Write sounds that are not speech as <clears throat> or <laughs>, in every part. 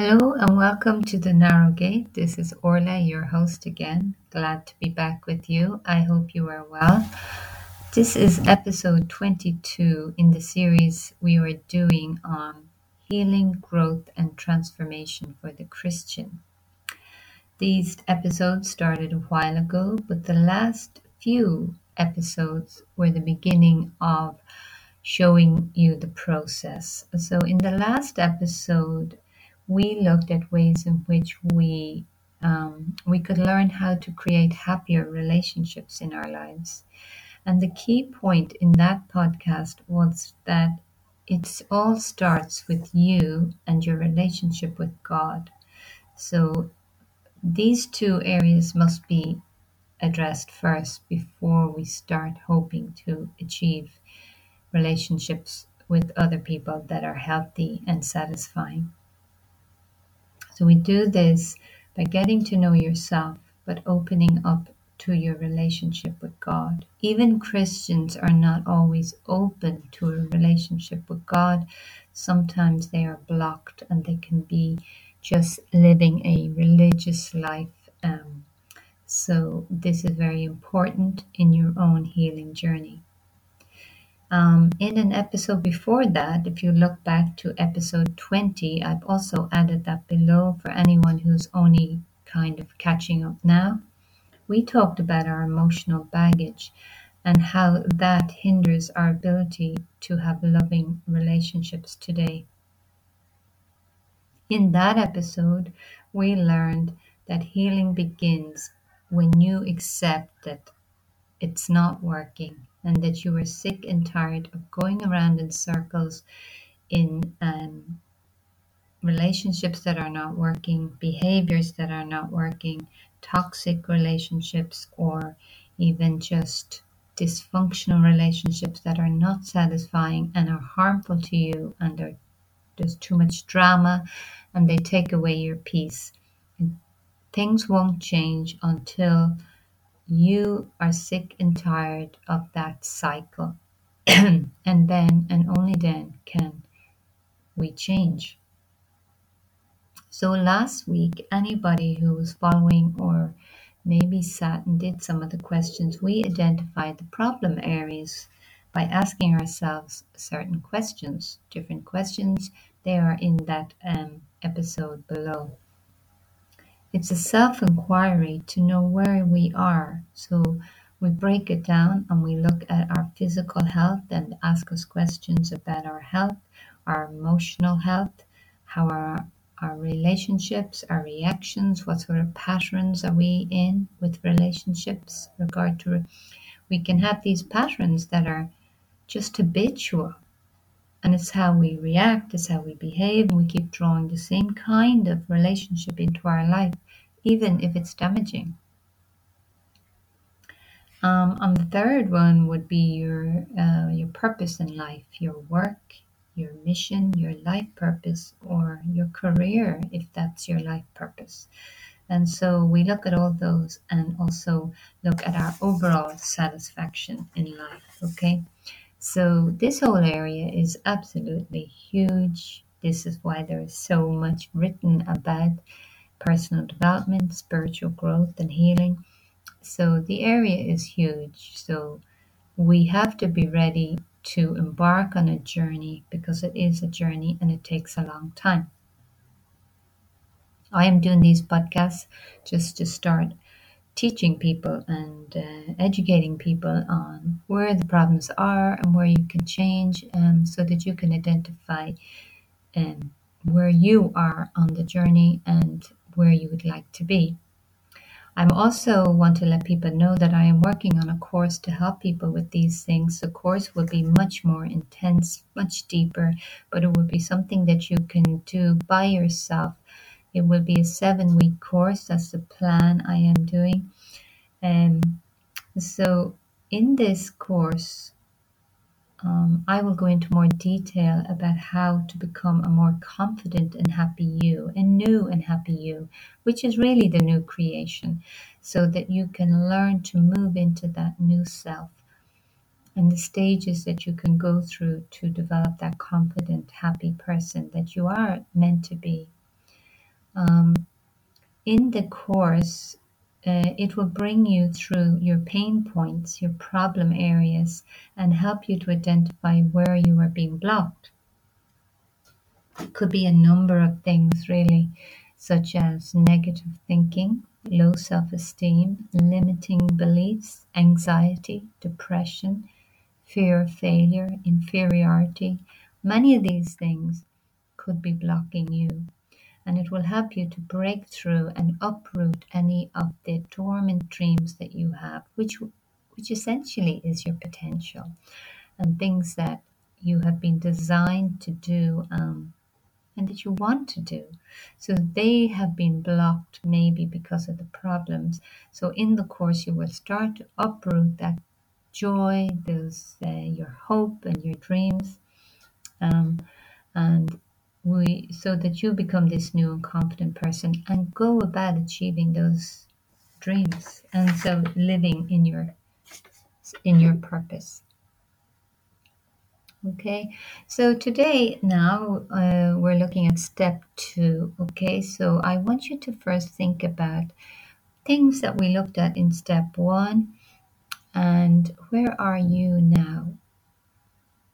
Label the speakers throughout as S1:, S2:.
S1: Hello and welcome to the Narrow Gate. This is Orla, your host again. Glad to be back with you. I hope you are well. This is episode 22 in the series we were doing on healing, growth, and transformation for the Christian. These episodes started a while ago, but the last few episodes were the beginning of showing you the process. So, in the last episode, we looked at ways in which we um, we could learn how to create happier relationships in our lives. And the key point in that podcast was that it all starts with you and your relationship with God. So these two areas must be addressed first before we start hoping to achieve relationships with other people that are healthy and satisfying. So we do this by getting to know yourself, but opening up to your relationship with God. Even Christians are not always open to a relationship with God. Sometimes they are blocked and they can be just living a religious life. Um, so, this is very important in your own healing journey. Um, in an episode before that, if you look back to episode 20, I've also added that below for anyone who's only kind of catching up now. We talked about our emotional baggage and how that hinders our ability to have loving relationships today. In that episode, we learned that healing begins when you accept that it's not working and that you are sick and tired of going around in circles in um, relationships that are not working, behaviors that are not working, toxic relationships, or even just dysfunctional relationships that are not satisfying and are harmful to you, and there's too much drama and they take away your peace. And things won't change until you are sick and tired of that cycle. <clears throat> and then and only then can we change. So last week, anybody who was following or maybe sat and did some of the questions, we identified the problem areas by asking ourselves certain questions, different questions. They are in that um, episode below. It's a self inquiry to know where we are. So we break it down and we look at our physical health and ask us questions about our health, our emotional health, how our our relationships, our reactions, what sort of patterns are we in with relationships regard to we can have these patterns that are just habitual and it's how we react, it's how we behave, and we keep drawing the same kind of relationship into our life, even if it's damaging. Um, and the third one would be your uh, your purpose in life, your work, your mission, your life purpose, or your career, if that's your life purpose. And so we look at all those and also look at our overall satisfaction in life. Okay. So this whole area is absolutely huge. This is why there is so much written about personal development, spiritual growth, and healing. So the area is huge. So we have to be ready to embark on a journey because it is a journey and it takes a long time. I am doing these podcasts just to start teaching people and uh, educating people on where the problems are and where you can change um, so that you can identify um, where you are on the journey and where you would like to be. I also want to let people know that I am working on a course to help people with these things. The course will be much more intense, much deeper, but it will be something that you can do by yourself it will be a seven week course. That's the plan I am doing. Um, so, in this course, um, I will go into more detail about how to become a more confident and happy you, a new and happy you, which is really the new creation, so that you can learn to move into that new self and the stages that you can go through to develop that confident, happy person that you are meant to be. Um, in the course, uh, it will bring you through your pain points, your problem areas, and help you to identify where you are being blocked. It could be a number of things, really, such as negative thinking, low self esteem, limiting beliefs, anxiety, depression, fear of failure, inferiority. Many of these things could be blocking you and it will help you to break through and uproot any of the dormant dreams that you have, which which essentially is your potential and things that you have been designed to do um, and that you want to do. So they have been blocked maybe because of the problems. So in the course, you will start to uproot that joy, those uh, your hope and your dreams, um, and so that you become this new and confident person and go about achieving those dreams and so living in your in your purpose. Okay so today now uh, we're looking at step two okay? So i want you to first think about things that we looked at in step one and where are you now?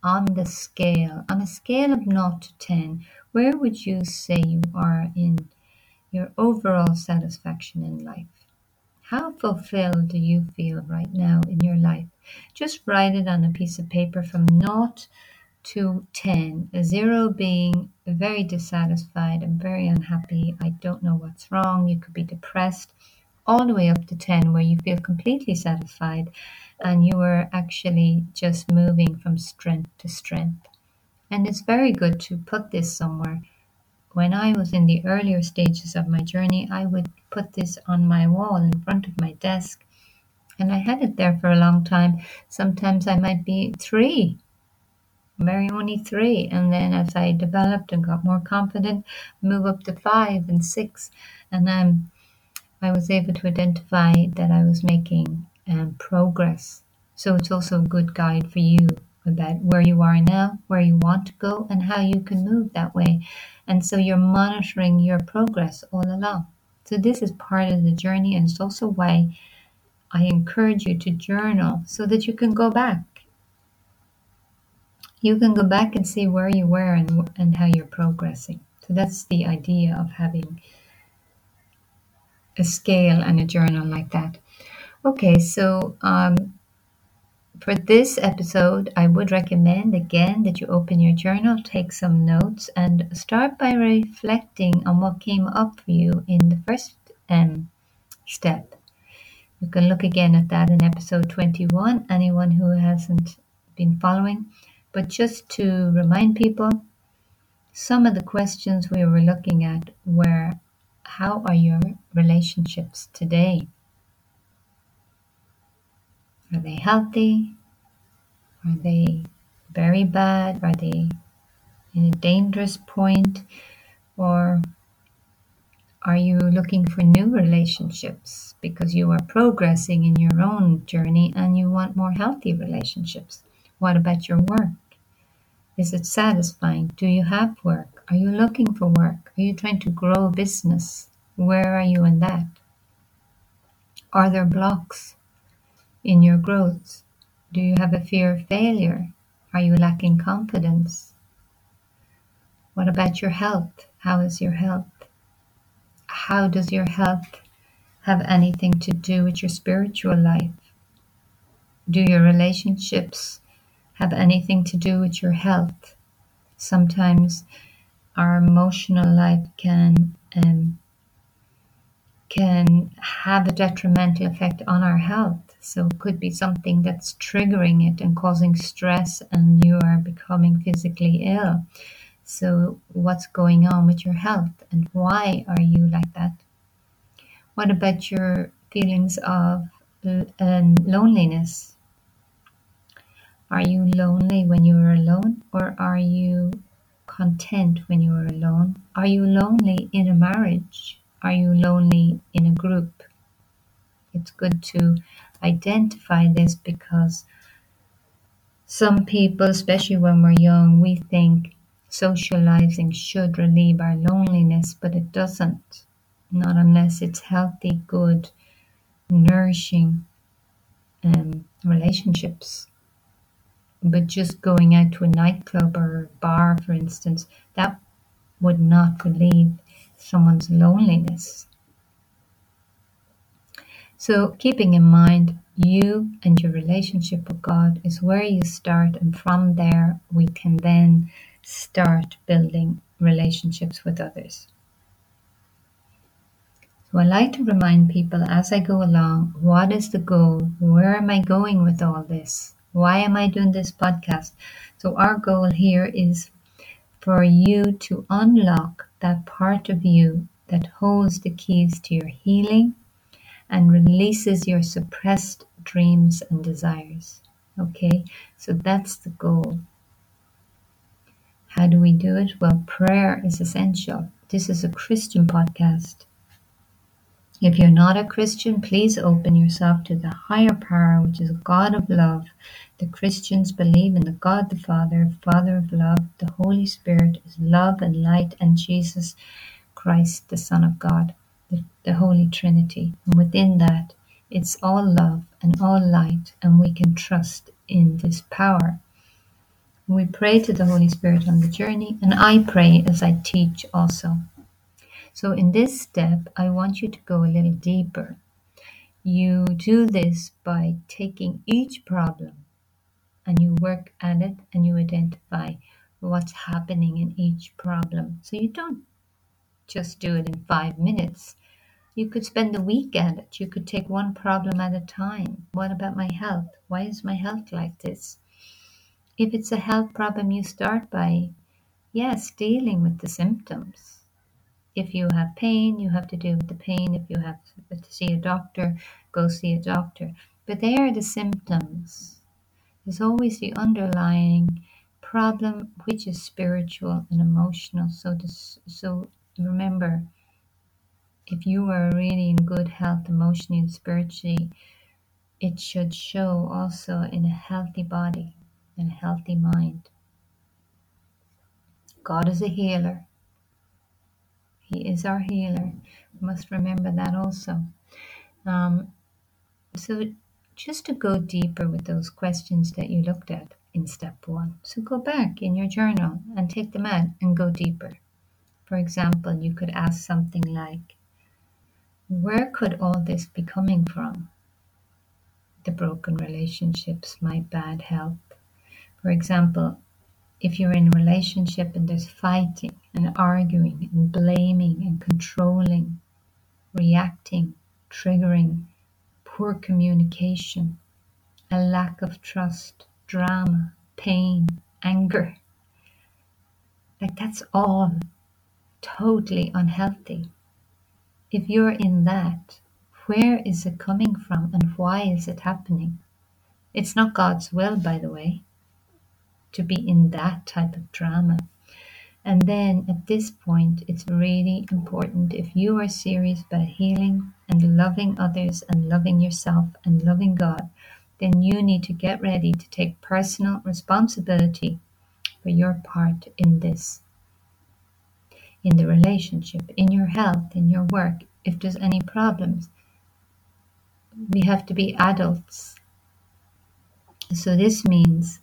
S1: On the scale on a scale of 0 to 10 where would you say you are in your overall satisfaction in life? How fulfilled do you feel right now in your life? Just write it on a piece of paper from 0 to 10, a 0 being very dissatisfied and very unhappy. I don't know what's wrong. You could be depressed, all the way up to 10, where you feel completely satisfied and you are actually just moving from strength to strength. And it's very good to put this somewhere. When I was in the earlier stages of my journey, I would put this on my wall in front of my desk. And I had it there for a long time. Sometimes I might be three, very only three. And then as I developed and got more confident, move up to five and six. And um, I was able to identify that I was making um, progress. So it's also a good guide for you about where you are now, where you want to go, and how you can move that way. And so you're monitoring your progress all along. So this is part of the journey, and it's also why I encourage you to journal so that you can go back. You can go back and see where you were and, and how you're progressing. So that's the idea of having a scale and a journal like that. Okay, so um, for this episode, I would recommend again that you open your journal, take some notes, and start by reflecting on what came up for you in the first um, step. You can look again at that in episode 21, anyone who hasn't been following. But just to remind people, some of the questions we were looking at were how are your relationships today? Are they healthy? Are they very bad? Are they in a dangerous point? Or are you looking for new relationships because you are progressing in your own journey and you want more healthy relationships? What about your work? Is it satisfying? Do you have work? Are you looking for work? Are you trying to grow a business? Where are you in that? Are there blocks? In your growth? Do you have a fear of failure? Are you lacking confidence? What about your health? How is your health? How does your health have anything to do with your spiritual life? Do your relationships have anything to do with your health? Sometimes our emotional life can um, can have a detrimental effect on our health. So it could be something that's triggering it and causing stress, and you are becoming physically ill. So, what's going on with your health, and why are you like that? What about your feelings of um, loneliness? Are you lonely when you are alone, or are you content when you are alone? Are you lonely in a marriage? Are you lonely in a group? It's good to identify this because some people, especially when we're young, we think socializing should relieve our loneliness, but it doesn't. Not unless it's healthy, good, nourishing um, relationships. But just going out to a nightclub or a bar, for instance, that would not relieve someone's loneliness. So, keeping in mind you and your relationship with God is where you start, and from there, we can then start building relationships with others. So, I like to remind people as I go along what is the goal? Where am I going with all this? Why am I doing this podcast? So, our goal here is for you to unlock that part of you that holds the keys to your healing and releases your suppressed dreams and desires. Okay, so that's the goal. How do we do it? Well, prayer is essential. This is a Christian podcast. If you're not a Christian, please open yourself to the higher power, which is God of love. The Christians believe in the God the Father, Father of love. The Holy Spirit is love and light, and Jesus Christ, the Son of God, the, the Holy Trinity. And within that, it's all love and all light, and we can trust in this power. We pray to the Holy Spirit on the journey, and I pray as I teach also. So, in this step, I want you to go a little deeper. You do this by taking each problem and you work at it and you identify what's happening in each problem. So, you don't just do it in five minutes. You could spend a week at it. You could take one problem at a time. What about my health? Why is my health like this? If it's a health problem, you start by, yes, dealing with the symptoms if you have pain, you have to deal with the pain. If you have to see a doctor, go see a doctor. But they are the symptoms. There's always the underlying problem, which is spiritual and emotional. So, this, so remember, if you are really in good health, emotionally and spiritually, it should show also in a healthy body and a healthy mind. God is a healer. He is our healer. We must remember that also. Um, so, just to go deeper with those questions that you looked at in step one, so go back in your journal and take them out and go deeper. For example, you could ask something like, Where could all this be coming from? The broken relationships, my bad health. For example, if you're in a relationship and there's fighting and arguing and blaming and controlling, reacting, triggering, poor communication, a lack of trust, drama, pain, anger, like that's all totally unhealthy. If you're in that, where is it coming from and why is it happening? It's not God's will, by the way to be in that type of drama. And then at this point, it's really important if you are serious about healing and loving others and loving yourself and loving God, then you need to get ready to take personal responsibility for your part in this. In the relationship, in your health, in your work, if there's any problems, we have to be adults. So this means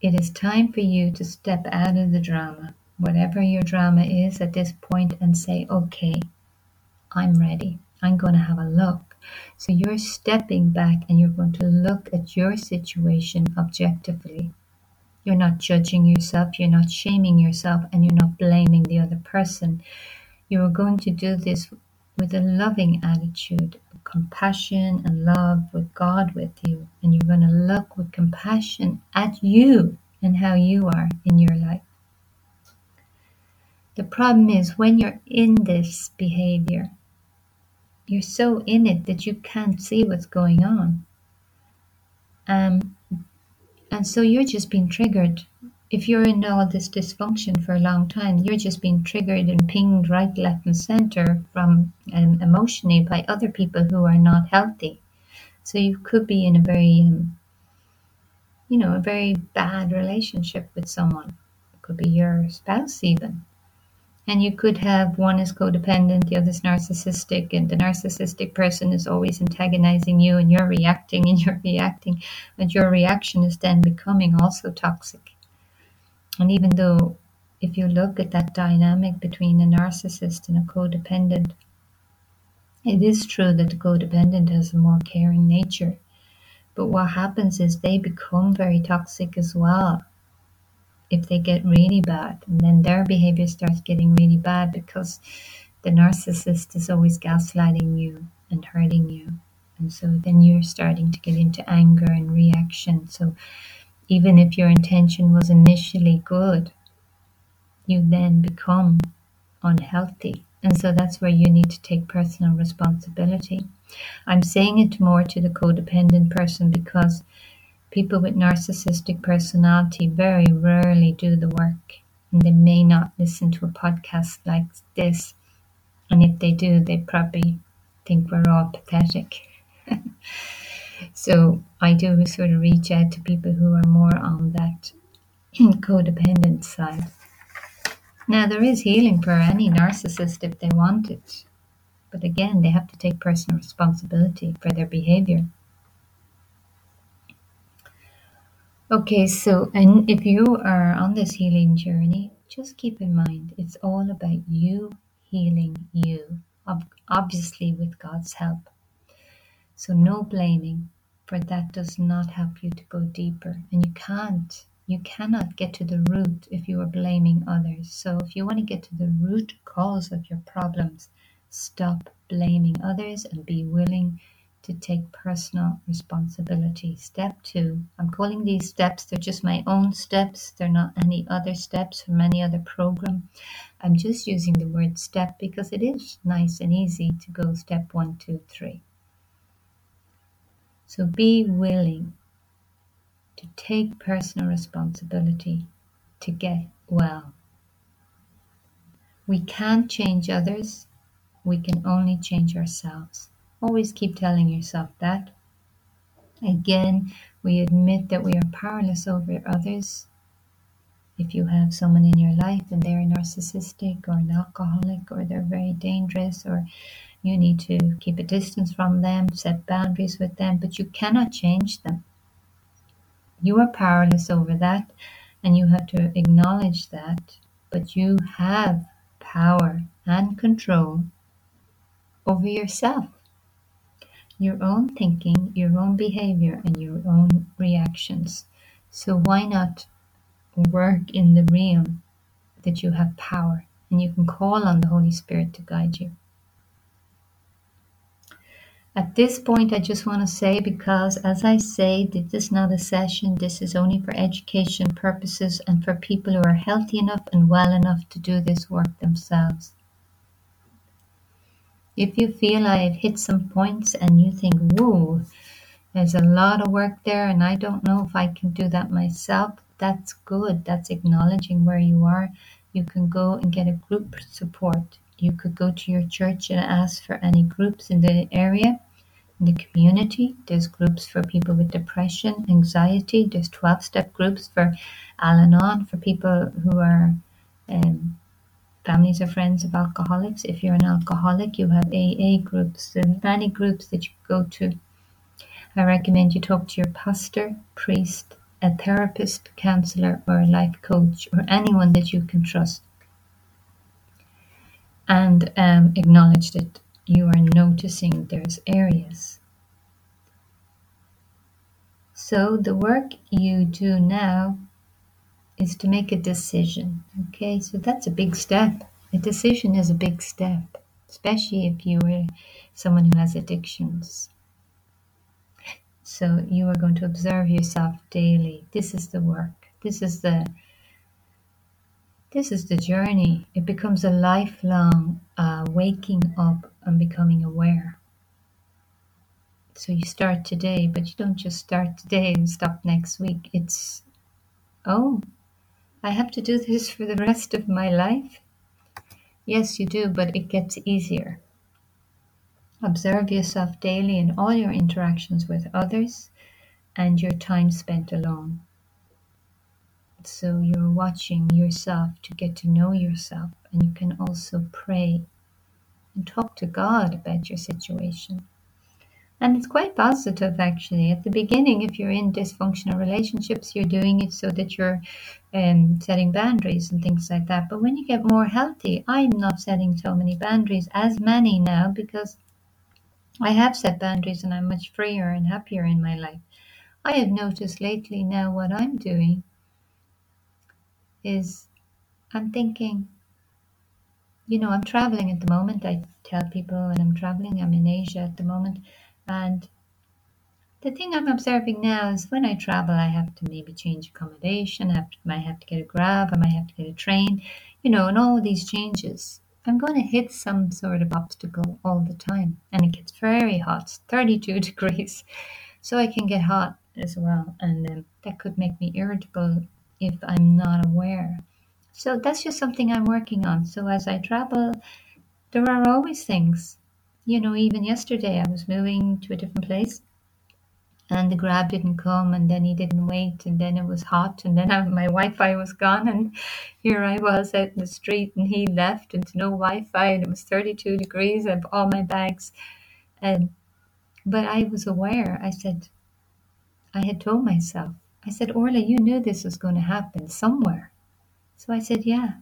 S1: it is time for you to step out of the drama, whatever your drama is at this point, and say, okay, I'm ready. I'm going to have a look. So you're stepping back and you're going to look at your situation objectively. You're not judging yourself, you're not shaming yourself, and you're not blaming the other person. You are going to do this with a loving attitude, compassion and love with God with you. And you're going to look with compassion at you and how you are in your life. The problem is when you're in this behavior, you're so in it that you can't see what's going on. Um, and so you're just being triggered if you're in all this dysfunction for a long time, you're just being triggered and pinged right, left, and center from um, emotionally by other people who are not healthy. So you could be in a very, um, you know, a very bad relationship with someone. It could be your spouse even. And you could have one is codependent, the other is narcissistic, and the narcissistic person is always antagonizing you, and you're reacting and you're reacting, and your reaction is then becoming also toxic. And even though, if you look at that dynamic between a narcissist and a codependent, it is true that the codependent has a more caring nature. But what happens is they become very toxic as well if they get really bad and then their behavior starts getting really bad because the narcissist is always gaslighting you and hurting you. And so then you're starting to get into anger and reaction. So even if your intention was initially good you then become unhealthy. And so that's where you need to take personal responsibility. I'm saying it more to the codependent person because People with narcissistic personality very rarely do the work and they may not listen to a podcast like this. And if they do, they probably think we're all pathetic. <laughs> so I do sort of reach out to people who are more on that <clears throat> codependent side. Now, there is healing for any narcissist if they want it. But again, they have to take personal responsibility for their behavior. Okay, so and if you are on this healing journey, just keep in mind it's all about you healing you, obviously with God's help. So no blaming, for that does not help you to go deeper, and you can't. You cannot get to the root if you are blaming others. So if you want to get to the root cause of your problems, stop blaming others and be willing to take personal responsibility. Step two, I'm calling these steps, they're just my own steps. They're not any other steps from any other program. I'm just using the word step because it is nice and easy to go step one, two, three. So be willing to take personal responsibility to get well. We can't change others, we can only change ourselves. Always keep telling yourself that. Again, we admit that we are powerless over others. If you have someone in your life and they're narcissistic or an alcoholic or they're very dangerous or you need to keep a distance from them, set boundaries with them, but you cannot change them. You are powerless over that and you have to acknowledge that, but you have power and control over yourself your own thinking, your own behavior, and your own reactions. So why not work in the realm that you have power and you can call on the Holy Spirit to guide you? At this point, I just want to say because, as I say, this is not a session, this is only for education purposes and for people who are healthy enough and well enough to do this work themselves. If you feel I've hit some points and you think, whoa, there's a lot of work there and I don't know if I can do that myself, that's good. That's acknowledging where you are. You can go and get a group support. You could go to your church and ask for any groups in the area, in the community. There's groups for people with depression, anxiety. There's 12 step groups for Al Anon, for people who are um, families or friends of alcoholics. If you're an alcoholic, you have AA groups. There's many groups that you go to. I recommend you talk to your pastor, priest, a therapist, counselor, or a life coach, or anyone that you can trust. And um, acknowledge that you are noticing there's areas. So the work you do now is to make a decision. Okay, so that's a big step. A decision is a big step, especially if you are someone who has addictions. So you are going to observe yourself daily. This is the work. This is the this is the journey. It becomes a lifelong uh, waking up and becoming aware. So you start today, but you don't just start today and stop next week. It's oh, I have to do this for the rest of my life? Yes, you do, but it gets easier. Observe yourself daily in all your interactions with others and your time spent alone. So you're watching yourself to get to know yourself, and you can also pray and talk to God about your situation. And it's quite positive, actually. At the beginning, if you're in dysfunctional relationships, you're doing it so that you're um, setting boundaries and things like that. But when you get more healthy, I'm not setting so many boundaries, as many now, because I have set boundaries and I'm much freer and happier in my life. I have noticed lately now what I'm doing is I'm thinking, you know, I'm traveling at the moment. I tell people when I'm traveling, I'm in Asia at the moment. And the thing I'm observing now is when I travel, I have to maybe change accommodation. I have to, might have to get a grab. I might have to get a train, you know, and all these changes. I'm going to hit some sort of obstacle all the time. And it gets very hot, <laughs> 32 degrees. So I can get hot as well. And um, that could make me irritable if I'm not aware. So that's just something I'm working on. So as I travel, there are always things. You know, even yesterday I was moving to a different place and the grab didn't come and then he didn't wait and then it was hot and then <laughs> my wi-fi was gone and here i was out in the street and he left and no wi-fi and it was 32 degrees. Of all my bags and but i was aware. I said i had told myself i said orla you knew this was going to happen somewhere. So i said yeah.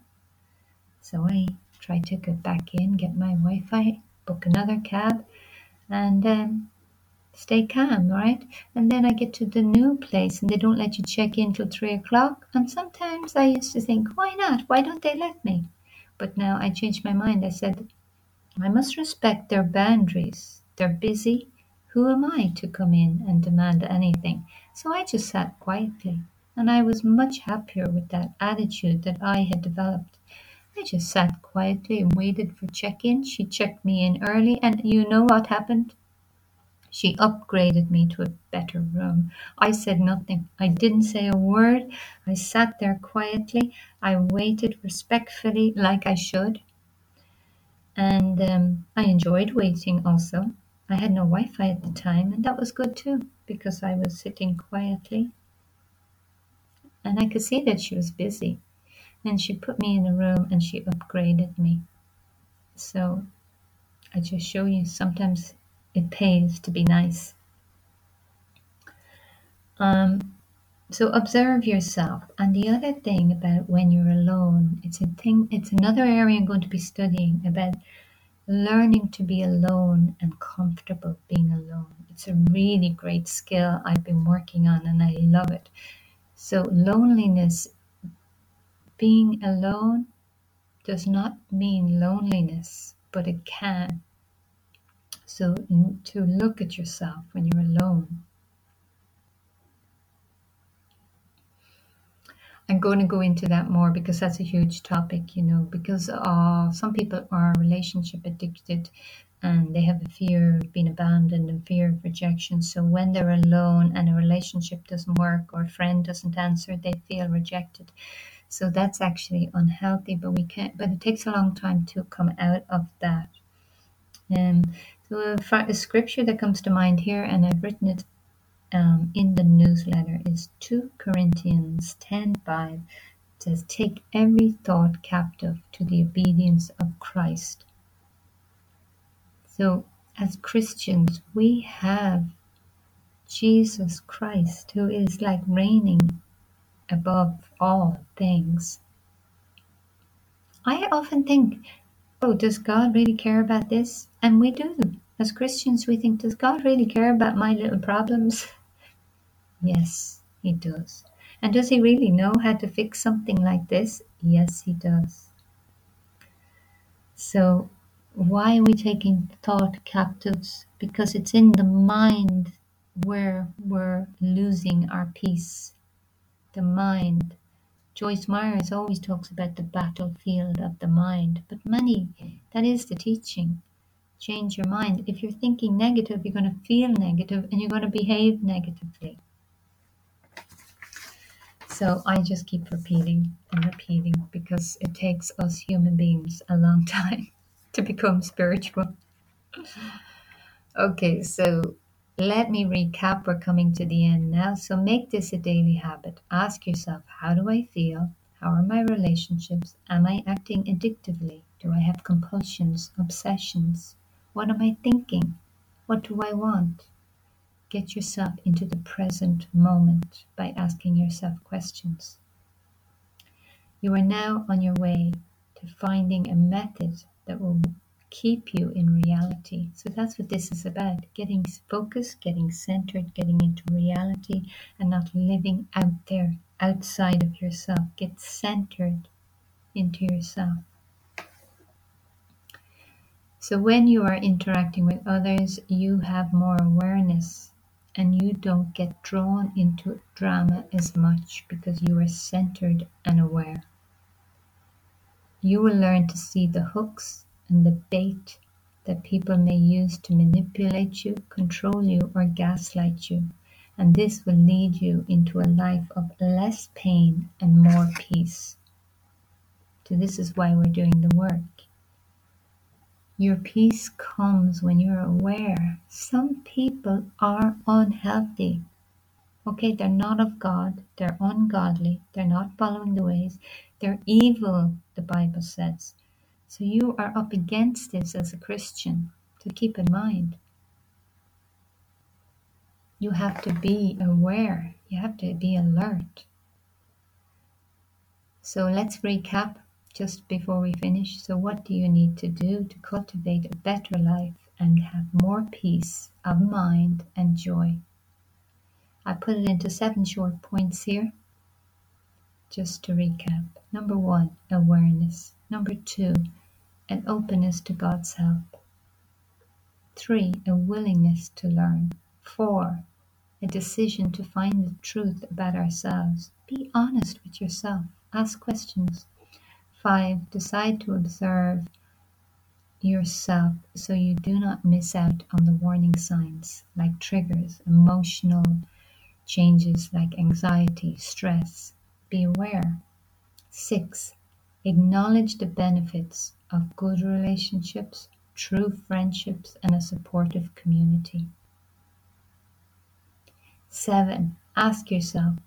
S1: So i tried to get back in get my wi-fi book another cab and um, stay calm, right? And then I get to the new place and they don't let you check in till three o'clock. And sometimes I used to think, why not? Why don't they let me? But now I changed my mind. I said, I must respect their boundaries. They're busy. Who am I to come in and demand anything? So I just sat quietly. And I was much happier with that attitude that I had developed. I just sat quietly and waited for check in. She checked me in early, and you know what happened? She upgraded me to a better room. I said nothing. I didn't say a word. I sat there quietly. I waited respectfully, like I should. And um, I enjoyed waiting also. I had no Wi Fi at the time, and that was good too, because I was sitting quietly. And I could see that she was busy. And she put me in a room and she upgraded me. So I just show you sometimes it pays to be nice. Um, so observe yourself. And the other thing about when you're alone, it's a thing. It's another area I'm going to be studying about learning to be alone and comfortable being alone. It's a really great skill I've been working on, and I love it. So loneliness, being alone, does not mean loneliness, but it can. So to look at yourself when you're alone I'm going to go into that more because that's a huge topic, you know, because uh, some people are relationship addicted and they have a fear of being abandoned and fear of rejection. So when they're alone and a relationship doesn't work or a friend doesn't answer, they feel rejected. So that's actually unhealthy, but we can't, but it takes a long time to come out of that. Um, so a, a scripture that comes to mind here, and I've written it um, in the newsletter is 2 Corinthians 10:5 says take every thought captive to the obedience of Christ. So as Christians we have Jesus Christ who is like reigning above all things. I often think, oh, does God really care about this? And we do. As Christians, we think, does God really care about my little problems? <laughs> Yes, he does. And does he really know how to fix something like this? Yes, he does. So, why are we taking thought captives? Because it's in the mind where we're losing our peace. The mind. Joyce Myers always talks about the battlefield of the mind, but many, that is the teaching. Change your mind. If you're thinking negative, you're going to feel negative and you're going to behave negatively. So I just keep repeating and repeating because it takes us human beings a long <laughs> time to become spiritual. Okay, so Let me recap. We're coming to the end now. So make this a daily habit. Ask yourself, how do I feel? How are my relationships? Am I acting addictively? Do I have compulsions, obsessions? What am I thinking? What do I want? Get yourself into the present moment by asking yourself questions. You are now on your way to finding a method that will keep you in reality. So that's what this is about getting focused, getting centered, getting into reality, and not living out there outside of yourself. Get centered into yourself. So when you are interacting with others, you have more awareness and you don't get drawn into drama as much because you are centered and aware. You will learn to see the hooks and the bait that people may use to manipulate you, control you, or gaslight you. And this will lead you into a life of less pain and more peace. So, this is why we're doing the work. Your peace comes when you're aware some people are unhealthy. Okay, they're not of God, they're ungodly, they're not following the ways, they're evil, the Bible says. So you are up against this as a Christian, to keep in mind. You have to be aware, you have to be alert. So let's recap just before we finish. So, what do you need to do to cultivate a better life and have more peace of mind and joy? I put it into seven short points here. Just to recap number one, awareness. Number two, an openness to God's help. Three, a willingness to learn. Four, a decision to find the truth about ourselves. Be honest with yourself. Ask questions. Five, decide to observe yourself so you do not miss out on the warning signs like triggers, emotional changes like anxiety, stress. Be aware. Six, acknowledge the benefits of good relationships, true friendships, and a supportive community. Seven, ask yourself,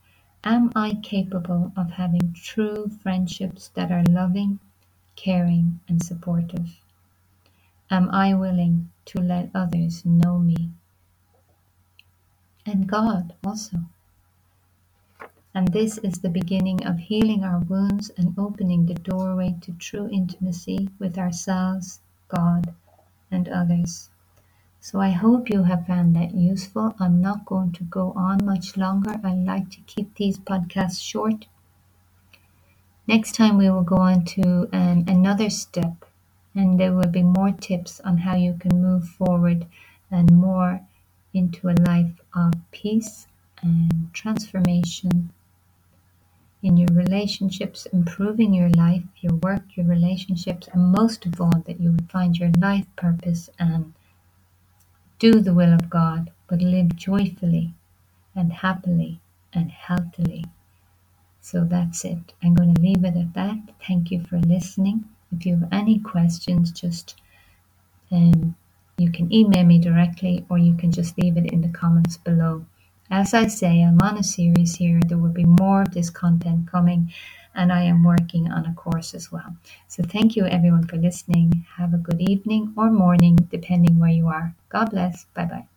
S1: am I capable of having true friendships that are loving, caring, and supportive? Am I willing to let others know me? And God also. And this is the beginning of healing our wounds and opening the doorway to true intimacy with ourselves, God, and others. So I hope you have found that useful. I'm not going to go on much longer. I like to keep these podcasts short. Next time we will go on to another step and there will be more tips on how you can move forward and more into a life of peace and transformation in your relationships, improving your life, your work, your relationships, and most of all, that you would find your life purpose and do the will of God, but live joyfully and happily and healthily. So that's it. I'm going to leave it at that. Thank you for listening. If you have any questions, just um, you can email me directly or you can just leave it in the comments below. As I say, I'm on a series here. There will be more of this content coming, and I am working on a course as well. So, thank you everyone for listening. Have a good evening or morning, depending where you are. God bless. Bye bye.